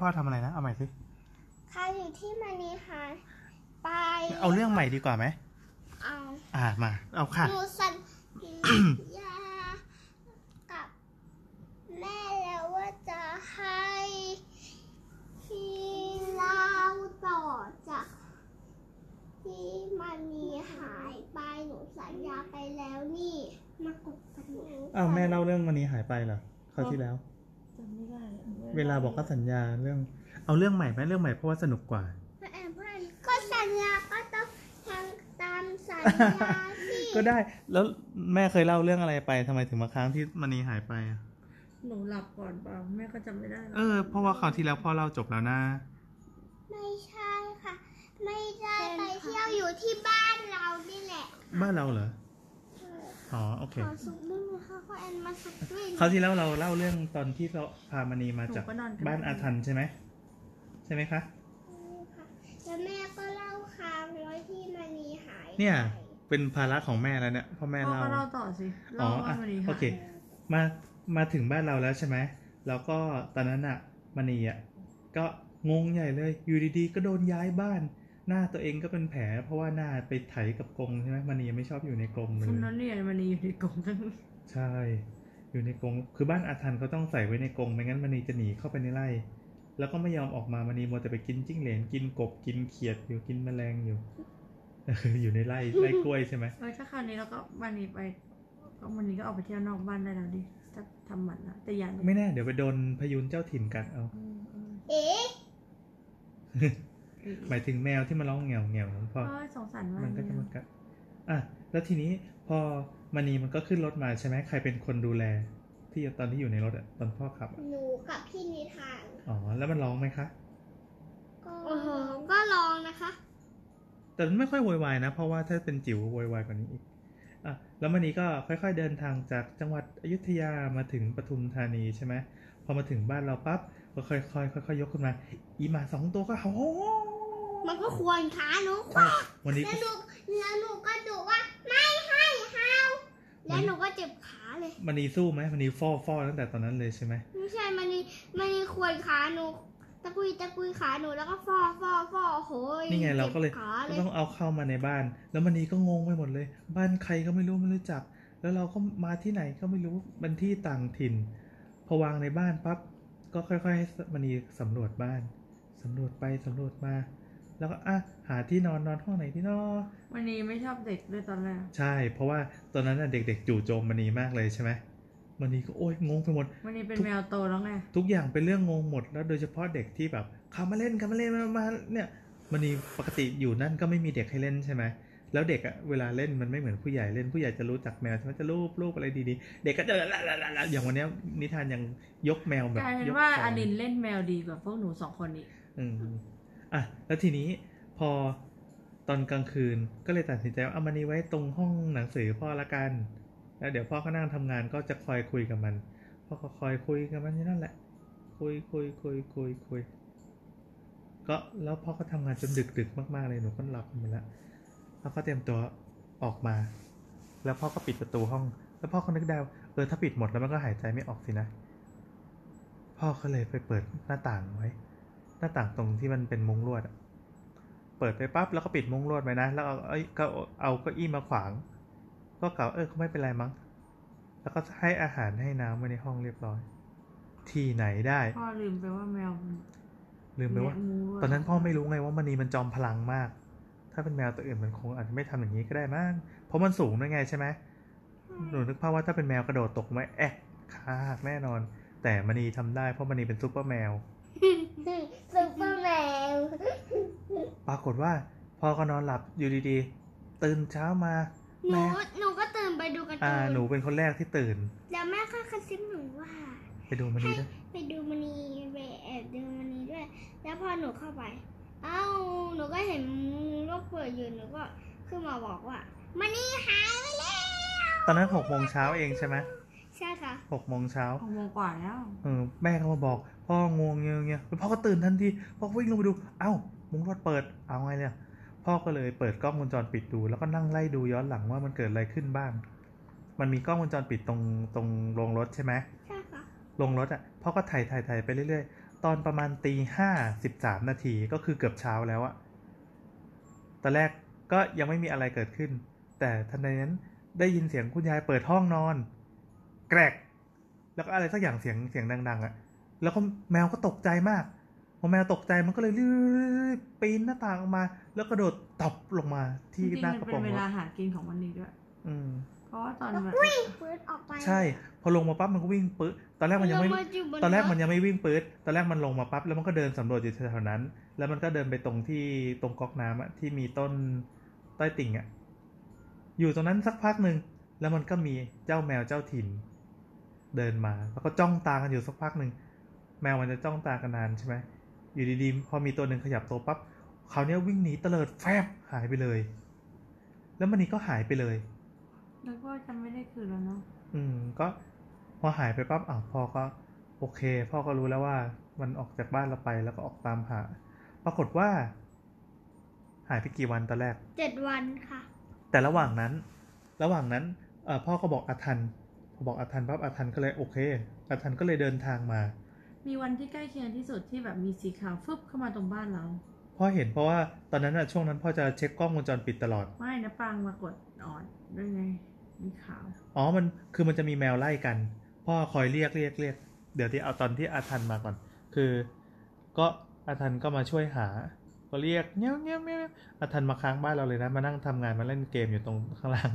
พ่อทำอะไรนะ เอาใหม่สิใครอยู่ที่มันนี้หายไปเอาเรื่องใหม่ดีกว่าไหม เอาอ่ามา เอาค่ะ หนูสัญญากับแม่แล้วว่าจะให้ที่เล่าต่อจากที่มันมีหายไปหนูสัญญาไปแล้วนี่ มากดปันหนูอ้าวแม่เล่าเรื่องวันนี้หายไปเหรอคราวที่แล้ว จำไม่ได้อะเวลาบอกก็สัญญาเรื่อง เอาเรื่องใหม่ไหมเรื่องใหม่เพราะว่าสนุกกว่าพ่อแอนพ่อแอนก็สัญญาก็ต้องทำตามสัญญาสิก็ได้แล้วแม่เคยเล่าเรื่องอะไรไปทำไมถึงมาค้างที่มณีหายไปอะหนูหลับก่อนเปล่าแม่ก็จำไม่ได้หรอกเออเพราะว่าคราวที่แล้วพ่อเล่าจบแล้วนะไม่ใช่ค่ะ ไม่ได้ไปเที่ยวอยู่ที่บ้านเรานี่แหละ บ้านเราเหรอ อ๋อโอเคขอซุปด้วยนะคะพ่อแอนมาซุปด้วยคราวที่แล้วเราเล่าเรื่องตอนที่เราพามณีมาหนูจากก็นอนกับ บ้านอาถรรพ์ใช่ไหมใช่ไหมคะค่ะแล้วแม่ก็เล่าค้างไว้ที่มันนีหายเนี่ยไปเป็นภาระของแม่แล้วเนี่ยเพ่อแม่พ่อเล่า ก็เล่าต่อสิอ๋อเล่าว่าอะวันนี้โอเค มา มาถึงบ้านเราแล้วใช่ไหม แล้วก็ตอนนั้นอะมณีอะก็งงใหญ่เลย อยู่ดีๆ ก็โดนย้ายบ้าน หน้าตัวเองก็เป็นแผล เพราะว่าหน้าไปไถกับกรงใช่ไหมมณีไม่ชอบอยู่ในกรงเลคุยณนั้นเนี่ยมันอยู่ในกรงทั้งใช่ อยู่ในกรงคือบ้านอาถรรพ์เขาต้องใส่ไว้ในกรงไม่งั้นมณีจะหนีเข้าไปในไร่ แล้วก็ไม่ยอมออกมามณีมัวแต่ไปกินจิ้งเหลนกินกบกินเขียดอยู่กินแมลงอยู่อยู่ในไร่ไร่กล้วยใช่ไหมเออถ้าคราวนี้เราก็วันนี้ไปก็วันนี้ก็ออกไปเที่ยวนอกบ้านได้แล้วดิถ้าทำหมันนะแต่อยันไม่แน่เดี๋ยวไปโดนพายุนเจ้าถิ่นกัดเอาเอ๊ะ หมายถึงแมวที่มาร้องแงวแงวๆพอโอ้ยสงสารมากมันก็เลยจะมากัดอะแล้วทีนี้พอมณีมันก็ขึ้นรถมาใช่ไหมใครเป็นคนดูแล ที่ตอนที่อยู่ในรถอะตอนพ่อขับอะหนูกับพี่นิทานอ๋อแล้วมันร้องไหมคะก็ก็ลองนะคะ แต่มันไม่ค่อยโวยวายนะ เพราะว่าถ้าเป็นจิ๋วโวยวายกว่านี้อีกอะแล้วมณีก็ค่อย ๆเดินทางจากจังหวัดอยุธยามาถึงปทุมธานีใช่ไหมพอมาถึงบ้านเราปั๊บก็ค่อยๆค่อยๆยกขึ้นมา อีหมาสองตัวก็เห่า มันก็ควรขาหนูใช่วันนี้แล้วก็หนูแล้วหนูก็ดูว่าไม่ให้เฮาแล้วหนูก็เจ็บขาเลยมณีสู้ไหมมณีฟอฟอตั้งแต่ตอนนั้นเลยใช่ไหมไม่ใช่มันนี่มันนี่ควรขาหนู ตะกุยตะกุยขาหนูแล้วก็ฟอฟอฟอโหยนี่ไงเราก็เลยจ็บขาเลก็ยต้องเอาเข้ามาในบ้าน แล้วมันนี้ก็งงไปหมดเลย บ้านใครก็ไม่รู้ไม่รู้จัก แล้วเราก็มาที่ไหนก็ไม่รู้มันที่ต่างถิ่น พอวางในบ้านปั๊บก็ค่อยๆให้มณีสำรวจบ้านสำรวจไปสำรวจมา แล้วก็อะหาที่นอนนอนห้องไหนที่นอนวันนี้ไม่ชอบเด็กด้วยตอนแรกใช่ เพราะว่าตอนนั้นน่ะเด็กๆจู่โจมมณีมากเลยใช่ไหมมณีก็โอ๊ยงงไปหมดวันนี้เป็นทุกแมวโตแล้วไงทุกอย่างเป็นเรื่องงงหมดแล้วโดยเฉพาะเด็กที่แบบเข้ามาเล่นเข้ามาเล่นมามาเนี่ยมันนี่ปกติอยู่นั่นก็ไม่มีเด็กให้เล่นใช่ไหมแล้วเด็กอะเวลาเล่นมันไม่เหมือนผู้ใหญ่เล่นผู้ใหญ่จะรู้จักแมวใช่ไหมจะรูปรูปอะไรดีๆ เด็กก็จะละละละละอย่างวันเนี้ยนิทานยังยกแมวแบบกลายเป็นยกว่าคอนินเล่นแมวดีกว่าพวกหนูสองคนอีก อะแล้วทีนี้พอตอนกลางคืนก็เลยตัดสินใจว่าเอามันนี้ไว้ตรงห้องหนังสือพ่อละกัน แล้วเดี๋ยวพ่อก็นั่งทำงานก็จะคอยคุยกับมันพ่อก็คอยคุยกับมันนั่นแหละ คุยคุยคุยคุยคุยก็แล้วพ่อก็ทำงานจนดึกดึกมากๆเลยหนูก็หลับไปหมดแล้วแล้วก็เตรียมตัวออกมา แล้วพ่อก็ปิดประตูห้อง แล้วพ่อก็นึกได้ว่าเออถ้าปิดหมดแล้วมันก็หายใจไม่ออกสินะ พ่อก็เลยไปเปิดหน้าต่างไว้ น้าต่างตรงที่มันเป็นมุ้งลวดอะเปิดไปปั๊บแล้วก็ปิดมุ้งลวดไว้นะ แล้วเอาเอ้ยก็เอาเก้าอี้มาขวาง ก็กล่าวเออก็ไม่เป็นไรมั้ง แล้วก็ให้อาหารให้น้ำไว้ในห้องเรียบร้อย ที่ไหนได้ พ่อลืมไปว่าแมวมันลืมไปว่าแะมูะตอนนั้นพ่อไม่รู้ไงว่ามันนีมันจอมพลังมาก ถ้าเป็นแมวตัวอื่นมันคงอาจจะไม่ทำอย่างนี้ก็ได้มั้ง เพราะมันสูงด้วยไงใช่ไหมหนูนึกภาพว่าถ้าเป็นแมวกระโดดตกไหมแอะขาหักแน่นอน แต่มันนีทำได้เพราะมันนีเป็นซุปเปอร์แมว ซุปเปอร์แมน ป รากฏว่าพ่อก็นอนหลับอยู่ดีๆ ตื่นเช้ามาหนูแม่หนูก็ตื่นไปดูการ์อ่าตูนหนูเป็นคนแรกที่ตื่น แล้วแม่ก็กระซิบหนูว่า ไปดูมันนีด้วยไปดูมันนีไปแอบดูมันนีด้วย แล้วพอหนูเข้าไป เอ้า หนูก็เห็นก็เปิดอยู่ หนูก็ขึ้นมาบอกว่ามันนีหายไปแล้วตอนนั้นหกโมงเช้าเองใช่ไหมใช่ค่ะ หกโมงเช้า หกโมงกว่าแล้ว เออแม่ก็มาบอกพ่องวงเงี้ยเงี้ยแล้วพ่อก็ตื่นทันทีพ่อก็วิ่งลงไปดู เอ้า มุ้งรถเปิดเอาไงเนี่ยพ่อก็เลยเปิดกล้องวงจรปิดดู แล้วก็นั่งไล่ดูย้อนหลังว่ามันเกิดอะไรขึ้นบ้าง มันมีกล้องวงจรปิดตรงตรงโรงรถใช่ไหมใช่ค่ะโรงรถอะพ่อก็ถ่ายถ่ายถ่ายไปเรื่อยๆ ตอนประมาณตีห้าสิบสามนาทีก็คือเกือบเช้าแล้วอะตอนแรกก็ยังไม่มีอะไรเกิดขึ้น แต่ทันใดนั้นได้ยินเสียงคุณยายเปิดห้องนอน แกรก แล้วก็อะไรสักอย่างเสียงเสียงดัง ๆอะแล้วก็แมวก็ตกใจมากพ อแมวตกใจมันก็เลยรีบปีนหน้าต่างออกมา แล้วกระโดดตบลงมาจที่ริงหน้าๆกมันระโปเป็รนงเวรลาถหากินของมันนี้ด้วย อืมเพราะว่าตอนแล้วแบบวิ่งปืนออกไป ใช่ พอลงมาปั๊บมันก็วิ่งปื๊ดตอนแรกมันยังไม่แล้วาอยู่บตอนแรกมันถยังไม่วิ่งปื๊ดตอนแรกมันลงมาปั๊บแล้วมันก็เดินสำรวจอยู่แถวๆนั้น แล้วมันก็เดินไปตรงที่ตรงก๊อกน้ำอะที่มีต้นใต้ติ่งอะอยู่ตรงนั้นสักพักหนึ่งแล้วมันก็มีเจ้าแมวเจ้าถิ่น เดินมา แล้วก็จ้องตากันอยู่สักพักหนึ่งแมวมันจะจ้องตากันนานใช่ไหม อยู่ดีๆ พอมีตัวหนึ่งขยับตัวปั๊บเขาวเนี้ยวิ่งหนีเตลิดแฟบหายไปเลย แล้วมันนี่ก็หายไปเลย แล้วก็จำไม่ได้คืนแล้วเนาะอืม ก็พอหายไปปั๊บอะพ่อก็ โอเค พ่อก็รู้แล้วว่า มันออกจากบ้านเราไปแล้วก็ออกตามหา ปรากฏว่า หายไปกี่วันตอนแรก เจ็ดวันค่ะ แต่ระหว่างนั้น ระหว่างนั้นเอ่อพ่อก็บอกอาทันพอบอกอาทันปั๊บอาทันก็เลยโอเคอาทันก็เลยเดินทางมา มีวันที่ใกล้เคียงที่สุดที่แบบมีสีขาวฟึบเข้ามาตรงบ้านเรา พ่อเห็นเพราะว่าตอนนั้นอะช่วงนั้นพ่อจะเช็คกล้องวงจรปิดตลอด ไม่นะปังมากดออดด้วยไง มีขาว อ๋อ มันคือมันจะมีแมวไล่กัน พ่อคอยเรียกเรียกเรียก เดี๋ยวที่เอาตอนที่อาทันมาก่อน คือ ก็อาทันก็มาช่วยหา ก็เรียกเงี้ยวเงี้ยวเงี้ยวอาทันมาค้างบ้านเราเลยนะ มานั่งทำงานมาเล่นเกมอยู่ตรงข้างล่าง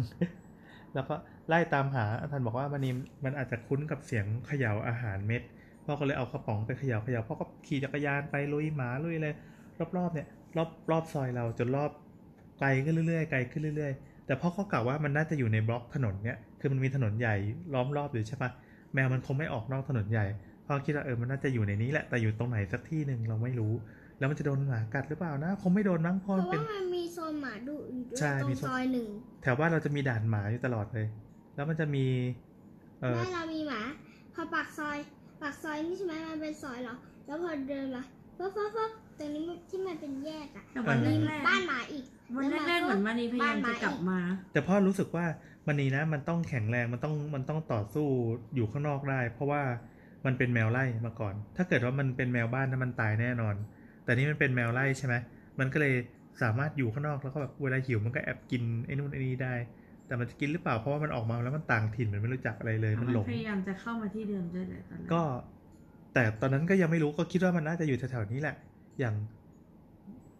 แล้วก็ไล่ตามหาอาทันบอกว่ามันนี้มันอาจจะคุ้นกับเสียงเขย่าอาหารเม็ด พ่อก็เลยเอากระป๋องไปเขย่าเขย่าพ่อก็ขี่จักรยานไปลุยหมาลุยเลยรอบๆเนี่ยรอบรอบซอยเราจนรอบไกลขึ้นเรื่อยๆไกลขึ้นเรื่อยๆ แต่พ่อก็กล่าวว่ามันน่าจะอยู่ในบล็อกถนนเนี่ยคือมันมีถนนใหญ่ล้อมรอบอยู่ใช่ปะแมวมันคงไม่ออกนอกถนนใหญ่พ่อคิดว่าเออมันน่าจะอยู่ในนี้แหละแต่อยู่ตรงไหนสักที่หนึ่งเราไม่รู้ แล้วมันจะโดนหมากัดหรือเปล่านะคงไม่โดนมั้งเพเพราะราะมันเป็นว่ามันมีโซนหมาดุอยู่ด้วยใช่ตรมีงโซนซอยหนึ่งแถวบ้านเราจะมีด่านหมาอยู่ตลอดเลย แล้วมันจะมีเออบ้านเรามีหมาพอปากซอย ปากซอยนี่ใช่ไหมมันเป็นซอยเหรอ แล้วพอเดินมาฟักฟักฟักตรงนี้มันที่มันเป็นแยกอะแต่วันเออแรกบ้านหมาอีก ๆวันแรกๆเหมือนมานีพยายามจะกลับมา แต่พ่อรู้สึกว่ามันนี้นะมันต้องแข็งแรงมันต้องมันต้องต่อสู้อยู่ข้างนอกได้ เพราะว่ามันเป็นแมวไล่มาก่อน ถ้าเกิดว่ามันเป็นแมวบ้านนะมันตายแน่นอน แต่นี่มันเป็นแมวไล่ใช่ไหมมันก็เลยสามารถอยู่ข้างนอกแล้วก็แบบเวลาหิวมันก็แอบกินไอ้นู่นไอ้นี่ได้ แต่มันจะกินหรือเปล่าเพราะว่ามันออกมาแล้วมันต่างถิ่นมันไม่รู้จักอะไรเลยมันหลงพยายามจะเข้ามาที่เดิมด้วยแหละตอนแรกก็แต่ตอนนั้นก็ยังไม่รู้ก็คิดว่ามันน่าจะอยู่แถวๆนี้แหละ อย่าง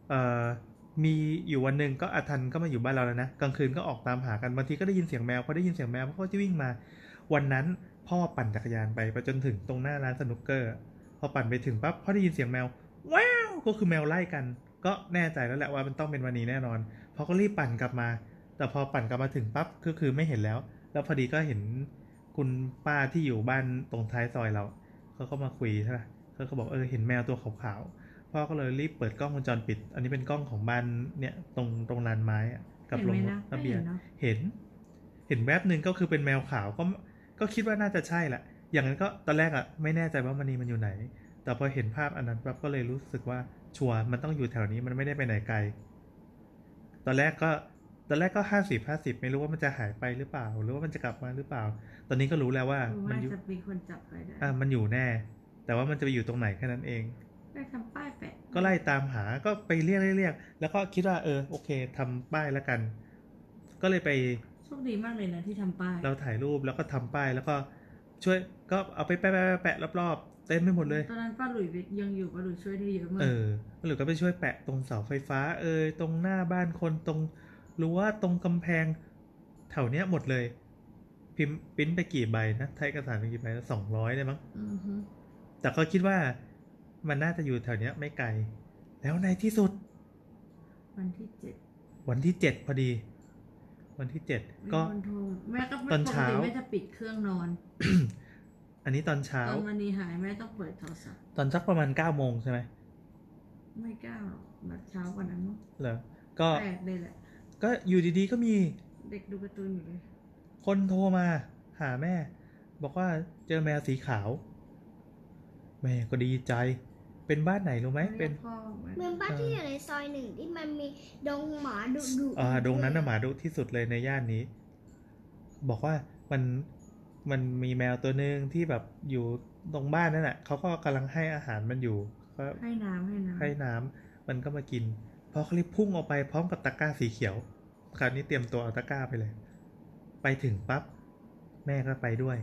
เอ่อมีอยู่วันหนึ่งก็อาทันก็มาอยู่บ้านเราแล้วนะกลางคืนก็ออกตามหากันบางทีก็ได้ยินเสียงแมวพอได้ยินเสียงแมวเขาก็จะวิ่งมา วันนั้นพ่อปั่นจักรยานไปไปจนถึงตรงหน้าร้านสนุกเกอร์ พอปั่นไปถึงปั๊บพ่อได้ยินเสียงแมวว้าวก็คือแมวไล่กัน ก็แน่ใจแล้วแหละว่ามันต้องเป็นวันนี้แน่นอนพอก็รีบปั่นกลับมา แต่พอปั่นกลับมาถึงปั๊บก็คือไม่เห็นแล้ว แล้วพอดีก็เห็นคุณป้าที่อยู่บ้านตรงท้ายซอยเราเขาก็มาคุยใช่ไหมเขาก็บอกเออเห็นแมวตัวขาวๆพ่อก็เลยรีบเปิดกล้องวงจรปิด อันนี้เป็นกล้องของบ้านเนี่ยตรงตรงลานไม้อะกับเห็นโรไหมงนะระไม่เบียเห็งนเนาะเห็น เห็นแวบหนึ่งก็คือเป็นแมวขาวก็ก็คิดว่าน่าจะใช่แหละ อย่างนั้นก็ตอนแรกอะไม่แน่ใจว่ามันนีมันอยู่ไหน แต่พอเห็นภาพอันนั้นปั๊บก็เลยรู้สึกว่าชัวร์มันต้องอยู่แถวนี้มันไม่ได้ไปไหนไกล ตอนแรกก็ ตอนแรกก็ห้าสิบห้าสิบไม่รู้ว่ามันจะหายไปหรือเปล่า หรือว่ามันจะกลับมาหรือเปล่า ตอนนี้ก็รู้แล้วว่ารู้มันว่าอยู่จะมีคนจับไปได้อ่ามันอยู่แน่ แต่ว่ามันจะไปอยู่ตรงไหนแค่นั้นเองได้ทำป้ายแปะก็ไล่ตามหาก็ไปเรียกเรียกเรียกแล้วก็คิดว่าเออโอเคทำป้ายแล้วกัน ก็เลยไปโชคดีมากเลยนะที่ทำป้าย เราถ่ายรูปแล้วก็ทำป้ายแล้วก็ช่วยก็เอาไปแปะแปะแปะแปะรอบๆเต็มไปหมดเลย ตอนนั้นป้าหลุยยังอยู่ป้าหลุยช่วยได้เยอะมากเออหรือก็ไปช่วยแปะตรงเสาไฟฟ้า เอยตรงหน้าบ้านคนตรง รั้วตรงกำแพงแถวเนี้ยหมดเลย พิมพ์ปริ้นไปกี่ใบนะไทยเอกสารไปกี่ใบสองร้อยได้มั้งอือฮึแต่ก็คิดว่ามันน่าจะอยู่แถวเนี้ยไม่ไกล แล้วในที่สุด วันที่เจ็ดวันที่เจ็ดพอดี วันที่เจ็ดมีก็คนโทรแม่ก็ไม่ตอนปกเช้าติแม่จะปิดเครื่องนอน อันนี้ตอนเช้าตอนมันนีหายแม่ต้องเปิดโทรศัพท์ตอนสักประมาณเก้าโมงใช่ไหมไม่กล้าหรอกแบบเช้ากว่านั้นมั้งเหรอก็แปลกเลยแหละ ก็อยู่ดีๆก็มีเด็กดูการ์ตูนอยู่เลยคนโทรมา หาแม่ บอกว่าเจอแมวสีขาว แม่ก็ดีใจ เป็นบ้านไหนรู้ไหมเป็นพ่อไว้เมืองบ้านที่อยู่ในซอยหนึ่งที่มันมีดงหมาดุดุอ่าดงนั้นน่ะหมาดุที่สุดเลยในย่านนี้ บอกว่ามันมันมีแมวตัวหนึ่งที่แบบอยู่ตรงบ้านนั่นแหละเขาก็กำลังให้อาหารมันอยู่ ก็ให้น้ำให้น้ำให้น้ำมันก็มากิน พอเขารีบพุ่งออกไปพร้อมกับตะกร้าสีเขียว คราวนี้เตรียมตัวเอาตะกร้าไปเลย ไปถึงปั๊บแม่ก็ไปด้วย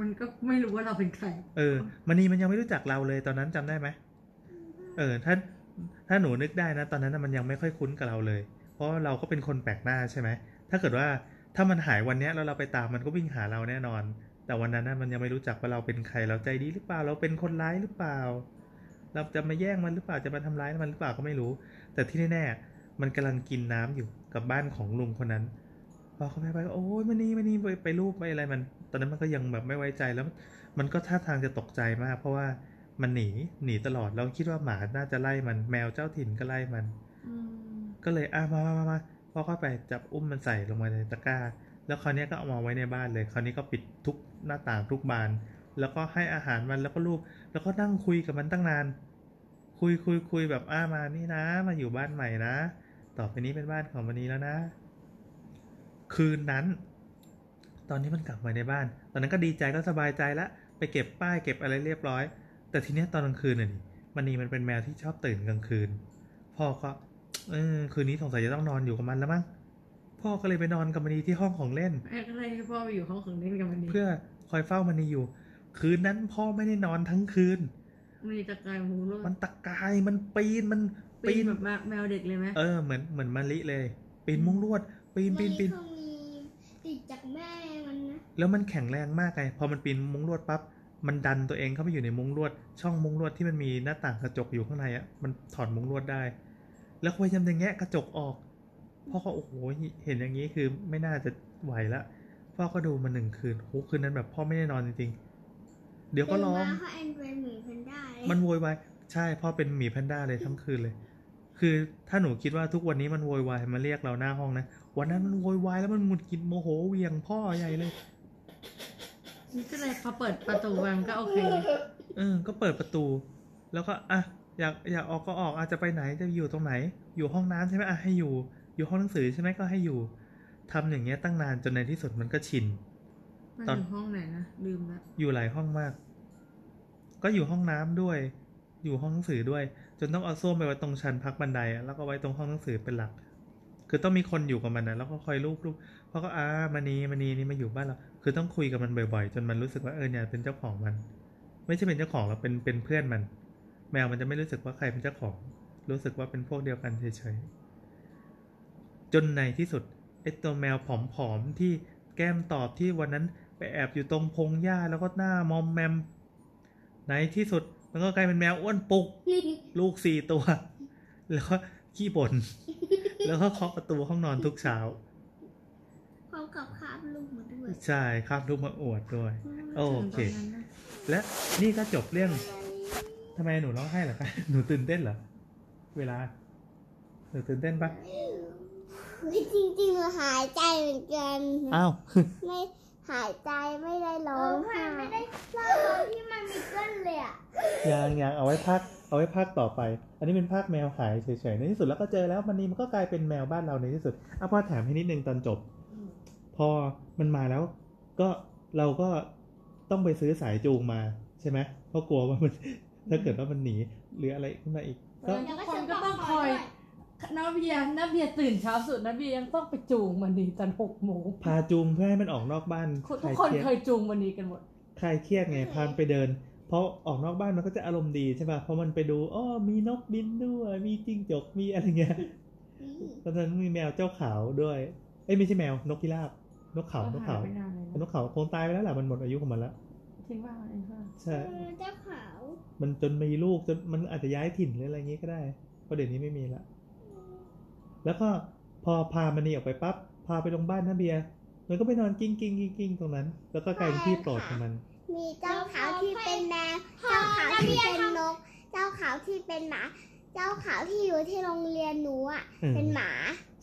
มันก็ไม่รู้ว่าเราเป็นใคร เออมณีมันยังไม่รู้จักเราเลยตอนนั้นจำได้ไหมเออ ถ้าถ้าหนูนึกได้นะ ตอนนั้นน่ะมันยังไม่ค่อยคุ้นกับเราเลย เพราะเราก็เป็นคนแปลกหน้าใช่ไหม ถ้าเกิดว่าถ้ามันหายวันเนี้ยแล้วเราไปตามมันก็วิ่งหาเราแน่นอน แต่วันนั้นน่ะมันยังไม่รู้จักว่าเราเป็นใคร เราใจดีหรือเปล่า เราเป็นคนร้ายหรือเปล่า เราจะมาแย่งมันหรือเปล่า จะมาทำร้ายมันหรือเปล่าก็ไม่รู้ แต่ที่แน่ๆมันกำลังกินน้ำอยู่กับบ้านของลุงคนนั้น พอเขาไปไปก็โอ้ยมันนี่มันนี่ไปไปรูปไปอะไรมัน ตอนนั้นมันก็ยังแบบไม่ไว้ใจแล้ว มันก็ท่าทางจะตกใจมาก เพราะว่ามันหนีหนีตลอดเราคิดว่าหมาน่าจะไล่มันแมวเจ้าถิ่นก็ไล่มันอืมก็เลยอะมามามามาพอเข้าไปจับอุ้มมันใส่ลงมาในตะกร้า แล้วคราวเนี้ยก็เอามาไว้ในบ้านเลย คราวนี้ก็ปิดทุกหน้าต่างทุกบาน แล้วก็ให้อาหารมันแล้วก็ลูบแล้วก็นั่งคุยกับมันตั้งนาน คุยคุยคุยแบบอ้ามานี่นะ มาอยู่บ้านใหม่นะ ต่อไปนี้เป็นบ้านของมันนี้แล้วนะ คืนนั้น ตอนนี้มันกลับมาในบ้าน ตอนนั้นก็ดีใจก็สบายใจละไปเก็บป้ายเก็บอะไรเรียบร้อย แต่ทีเนี้ยตอนกลางคืนน่ะนี่มันนี่มันเป็นแมวที่ชอบตื่นกลางคืน พ่อก็เออคืนนี้สงสัยจะต้องนอนอยู่กับมันแล้วมั้งพ่อก็เลยไปนอนกับมันนีที่ห้องของเล่นแม่ก็เลยให้พ่อไปอยู่ห้องของเล่นกับมันดีเพื่อคอยเฝ้ามันนีอยู่ คืนนั้นพ่อไม่ได้นอนทั้งคืน มันมีตะกายมูโลดมันตะกายมันปีนมันปีนแบบแมวเด็กเลยไหมเออเหมือนเหมือนมะลิเลย ปีนมุ้งลวด ปีนปีนปีนคงมีติดจากแม่มันนะแล้วมันแข็งแรงมากไงพอมันปีนมุ้งลวดปั๊บมันดันตัวเองเข้าไปอยู่ในมุ้งลวด ช่องมุ้งลวดที่มันมีหน้าต่างกระจกอยู่ข้างในอะมันถอดมุ้งลวดได้ แล้วพยายามจะแงะกระจกออกพ่อก็โอ้โหเห็นอย่างนี้คือไม่น่าจะไหวละพ่อก็ดูมาหนึ่งคืนโอ้คืนนั้นแบบพ่อไม่ได้นอนจริงๆเดี๋ยวก็ร้องตื่นมาเขาแอนเป็นหมีแพนด้าเลย มันโวยวายใช่พ่อเป็นหมีแพนด้าเลยทั้งคืนเลย คือถ้าหนูคิดว่าทุกวันนี้มันโวยวายมาเรียกเราหน้าห้องนะวันนั้นมันโวยวายแล้วมันหงุดหงิดโมโหเหวียงพ่อใหญ่เลยนี่ก็เลยพอเปิดประตูมันก็โอเคเออก็เปิดประตู แล้วก็อะอยากอยากออกก็ออกอาจจะไปไหนจะอยู่ตรงไหน อยู่ห้องน้ำใช่ไหมอะให้อยู่ อยู่ห้องหนังสือใช่ไหมก็ให้อยู่ทำอย่างเงี้ยตั้งนานจนในที่สุดมันก็ชินมันตอนอยู่ห้องไหนนะลืมละอยู่หลายห้องมาก ก็อยู่ห้องน้ำด้วย อยู่ห้องหนังสือด้วย จนต้องเอาส้วมไปไว้ตรงชั้นพักบันไดแล้วก็ไว้ตรงห้องหนังสือเป็นหลัก คือต้องมีคนอยู่กับมันนะแล้วก็คอยลูบลูบเพราะก็อ่ามานีมานีนี่มาอยู่บ้านเราคือต้องคุยกับมันบ่อยๆ จนมันรู้สึกว่าเออเนี่ยเป็นเจ้าของมัน ไม่ใช่เป็นเจ้าของเราเป็นเป็นเพื่อนมัน แมวมันจะไม่รู้สึกว่าใครเป็นเจ้าของ รู้สึกว่าเป็นพวกเดียวกันเฉยๆจนในที่สุดไอ้ตัวแมวผอมๆที่แก้มตอบที่วันนั้นไปแอบอยู่ตรงพงหญ้าแล้วก็หน้ามอมแมม ในที่สุดมันก็กลายเป็นแมวอ้วนปุก ลูกสี่ตัว แล้วก็ขี้บ่นแล้วก็เคาะประตูห้องนอนทุกเช้าพร้อมกับคาบลูกมาด้วย ใช่ครับลูกมาอวดด้วย โอเคถึงตรงนั้นนะและนี่ก็จบเรื่องทำไมหนูร้องไห้เหรอคะ หนูตื่นเต้นเหรอ เวลา หนูตื่นเต้นปะจริงๆเราหายใจเหมือนกัน อ้าว ไม่ หายใจไม่ได้ร้องไห้ไม่ได้ร้องที่มันมีก้นเลยอะยังยังเอาไว้พักเอาไว้พักต่อไป อันนี้เป็นภาคแมวหายเฉยๆ ในที่สุดแล้วก็เจอแล้วมันนี่มันก็กลายเป็นแมวบ้านเราในที่สุดอะพ่อถามให้นิดนึงตอนจบ พอมันมาแล้ว ก็เราก็ต้องไปซื้อสายจูงมาใช่ไหมเพราะกลัวว่ามันถ้าเกิดว่ามันหนีหรืออะไรขึ้นมาอีกก็ทุกคนก็ต้องคอย นาเบียนาเบียตื่นเช้าสุดนาเบียยังต้องไปจูงมันดีตอนหกโมงพาจูงเพื่อให้มันออกนอกบ้านทุกคลายคนเครียดเคยจูงมันดีกันหมดคลายเครียดไงพามันไปเดินเพราะออกนอกบ้านมันก็จะอารมณ์ดีใช่ป่ะเพราะมันไปดูอ้อมีนกบินด้วยมีจิ้งจกมีอะไรเงี้ยตอนนั้นมีแมวเจ้าขาวด้วยเอ้ยไม่ใช่แมวนกพิราบนกเขานกเขาหายไปนานเลยนะนกเขาคงตายไปแล้วแหละมันหมดอายุของมันแล้วทิ้งว่างมันเองค่ะใช่เจ้าขาว มันจนมีลูกจนมันอาจจะย้ายถิ่นหรืออะไรอย่างงี้ก็ได้เพราะเดี๋ยวนี้ไม่มีละ แล้วก็พอพามันนี่ออกไปปั๊บพาไปโรงพยาบาลนะเบียร์มันก็ไปนอนกิ้งกิ้งกิ้งกิ้งตรงนั้น แล้วก็กลายเป็นที่โปรดของมัน มีเจ้าขาวที่เป็นแมวเจ้าขาวที่เป็นนก เจ้าขาวที่เป็นหมา เจ้าขาวที่อยู่ที่โรงเรียนหนูอะ อืม เป็นหมา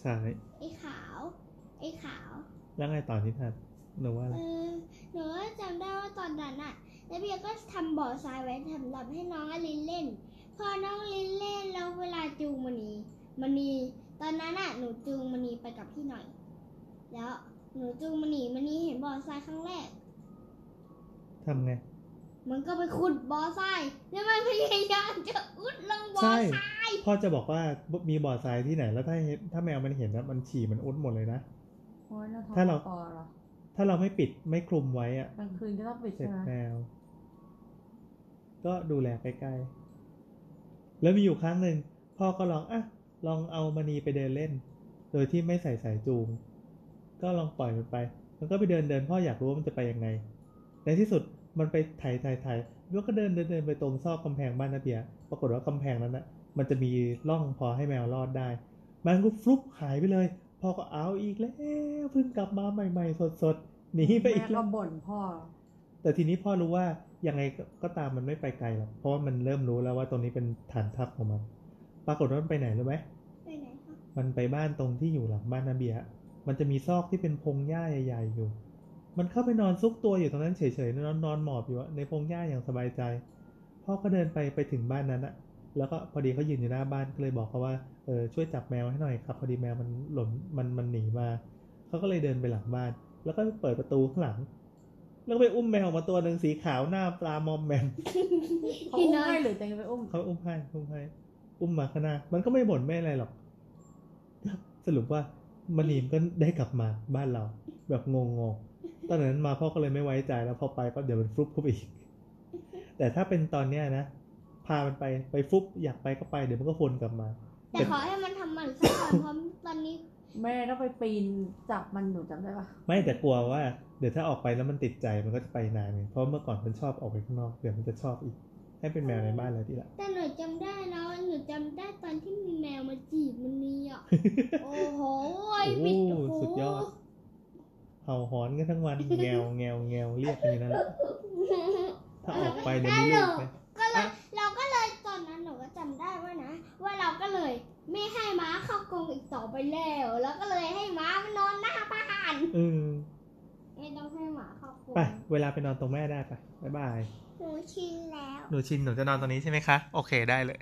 ใช่ไอ้ขาวไอ้ขาว แล้วไงต่อนิทานหนูว่าอะไรเออหนูก็จำได้ว่าตอนนั้นอะแล้วเบียก็ทำบ่อทรายไว้สำหรับให้น้องอลินเล่น พอน้องอลินเล่นแล้วเวลาจูงมันนีมันนี ตอนนั้นอะหนูจูงมันนีไปกับพี่หน่อย แล้วหนูจูงมันนีมันนีเห็นบ่อทรายครั้งแรก ทำไง มันก็ไปขุดบ่อทรายแล้วมันพยายามจะอุดลงบ่อใช่ ทราย พ่อจะบอกว่ามีบ่อทรายที่ไหน แล้วถ้าเห็นถ้าแมวมันเห็นนะมันฉี่มันอุดหมดเลยนะ โอ้ยเราถ้าเราทำปอเหรอถ้าเราไม่ปิดไม่คลุมไว้อะกลางคืนก็ต้องปิดเสร็ใช่จไหมแมว ก็ดูแลใกล้ๆแล้วมีอยู่ครั้งหนึ่งพ่อก็ลองอะ ลองเอามณีไปเดินเล่น โดยที่ไม่ใส่สายจูง ก็ลองปล่อยมันไป มันก็ไปเดินเดินพ่ออยากรู้ว่ามันจะไปยังไง ในที่สุดมันไปไถ่ไถ่ไถ่แล้วก็เดินเดินเดินไปตรงซอกกำแพงบ้านนาเบีย ปรากฏว่ากำแพงนั้นนะมันจะมีร่องพอให้แมวรอดได้ มันก็ฟลุปหายไปเลย พ่อก็เอาอีกแล้วเพิ่งกลับมาใหม่ ๆ สดๆหนีไปอีแม่กแล้ก็วบ่นพ่อ แต่ทีนี้พ่อรู้ว่ายังไงก็ก็ตามมันไม่ไปไกลหรอกเพราะว่ามันเริ่มรู้แล้วว่าตรงนี้เป็นฐานทัพของมัน ปรากฏว่ามันไปไหนรู้ไหมไปไหนคะ มันไปบ้านตรงที่อยู่หลังบ้านนาเบีย มันจะมีซอกที่เป็นพงหญ้าใหญ่ ๆ อยู่ มันเข้าไปนอนซุกตัวอยู่ตรงนั้นเฉยๆนอนนอนหมอบอยู่อะในพงหญ้าอย่างสบายใจ พ่อก็เดินไปไปถึงบ้านนั้นอะแล้วก็พอดีเขายืนอยู่หน้าบ้านก็เลยบอกเขาว่าเออช่วยจับแมวให้หน่อยครับพอดีแมวมันหล่นมันมันหนีมาเขาก็เลยเดินไปหลังบ้าน แล้วก็เปิดประตูข้างหลัง แล้วก็ไปอุ้มแมวออกมาตัวหนึ่งสีขาวหน้าปลามอมแมมเขาอุ้มให้หรือแตงไปอุ้มเขาอุ้มให้อุ้มให้อุ้มมาข้างหน้ามันก็ไม่บ่นไม่อะไรหรอก สรุปว่ามันนีมก็ได้กลับมาบ้านเรา แบบงงๆตอนนั้นมาพ่อก็เลยไม่ไว้ใจแล้วพอไปก็เดี๋ยวมันฟลุปเข้าไปอีก แต่ถ้าเป็นตอนเนี้ยนะ พามันไปไปฟลุปอยากไปก็ไปเดี๋ยวมันก็วนกลับมา แต่ขอให้มันทำมันสักก่อนเพราะตอนนี้แม่ต้องไปปีนจับมันหนูจำได้ปะไม่แต่กลัวว่าเดี๋ยวถ้าออกไปแล้วมันติดใจมันก็จะไปนานไงเพราะเมื่อก่อนมันชอบออกไปข้างนอกเดี๋ยวมันจะชอบอีก ให้เป็นแมวในบ้านเลยดีละแต่หนูจำได้นะหนูจำได้ตอนที่มีแมวมาจีบมันนี่ อะ โอ้โหปิดโอ้โอ้โหสุดยอด เห่าหอนกันทั้งวันแงวแงวแงวเรียกกันอยู่นั่นแหละถ้าออกไปเดี๋ยวมีลูกไหมก็เลยเราก็เลยตอนนั้นหนูก็จำได้ว่านะ ว่าเราก็เลยไม่ให้ม้าเข้ากรงอีกต่อไปแล้ว แล้วก็เลยให้ม้ามานอนหน้าบ้านอืมไม่ต้องให้หมาเข้ากรงไปเวลาไปนอนตรงแม่ได้ไปบ๊ายบายหนูชินแล้ว หนูชินหนูจะนอนตรงนี้ใช่ไหมคะ โอเคได้เลย